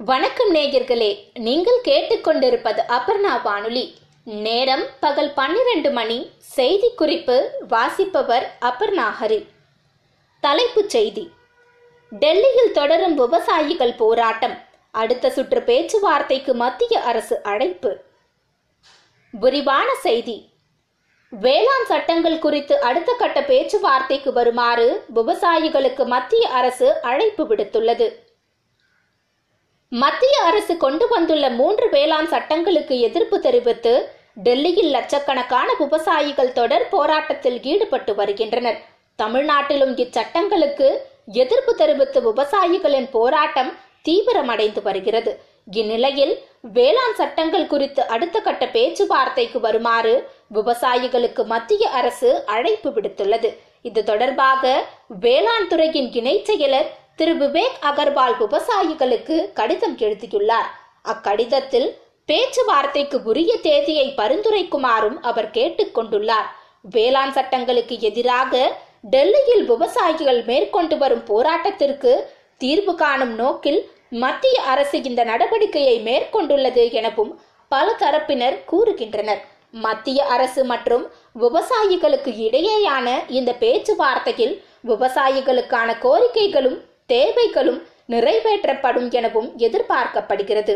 வணக்கம் நேயர்களே நீங்கள் கேட்டுக்கொண்டிருப்பது அபர்ணா வானொலி. நேரம் பகல் பன்னிரண்டு மணி செய்தி குறிப்பு வாசிப்பவர் அபர்ணா ஹரி. தலைப்புச் செய்தி. டெல்லியில் தொடரும் விவசாயிகள் போராட்டம். அடுத்த சுற்று பேச்சுவார்த்தைக்கு மத்திய அரசு அழைப்பு. விரிவான செய்தி. வேளாண் சட்டங்கள் குறித்து அடுத்த கட்ட பேச்சுவார்த்தைக்கு வருமாறு விவசாயிகளுக்கு மத்திய அரசு அழைப்பு விடுத்துள்ளது. மத்திய அரசு கொண்டு வந்துள்ள மூன்று வேளாண் சட்டங்களுக்கு எதிர்ப்பு தெரிவித்து டெல்லியில் லட்சக்கணக்கான விவசாயிகள் தொடர் போராட்டத்தில் ஈடுபட்டு வருகின்றனர். தமிழ்நாட்டிலும் இச்சட்டங்களுக்கு எதிர்ப்பு தெரிவித்து விவசாயிகளின் போராட்டம் தீவிரமடைந்து வருகிறது. இந்நிலையில் வேளாண் சட்டங்கள் குறித்து அடுத்த கட்ட பேச்சுவார்த்தைக்கு வருமாறு விவசாயிகளுக்கு மத்திய அரசு அழைப்பு விடுத்துள்ளது. இது தொடர்பாக வேளாண் துறையின் இணைச் செயலர் திரு விவேக் அகர்வால் விவசாயிகளுக்கு கடிதம் எழுதியுள்ளார். அக்கடிதத்தில் பேச்சுவார்த்தைக்கு உரிய தேதியை பரிந்துரைக்குமாறும் அவர் கேட்டுக்கொண்டுள்ளார் வேளாண் சட்டங்களுக்கு எதிராக டெல்லியில் விவசாயிகள் மேற்கொண்டு வரும் போராட்டத்திற்கு தீர்வு காணும் நோக்கில் மத்திய அரசு இந்த நடவடிக்கையை மேற்கொண்டுள்ளது எனவும் பல தரப்பினர் கூறுகின்றனர். மத்திய அரசு மற்றும் விவசாயிகளுக்கு இடையேயான இந்த பேச்சுவார்த்தையில் விவசாயிகளுக்கான கோரிக்கைகளும் தேவைகளும் நிறைவேற்றப்படும் எனவும் எதிர்பார்க்கப்படுகிறது.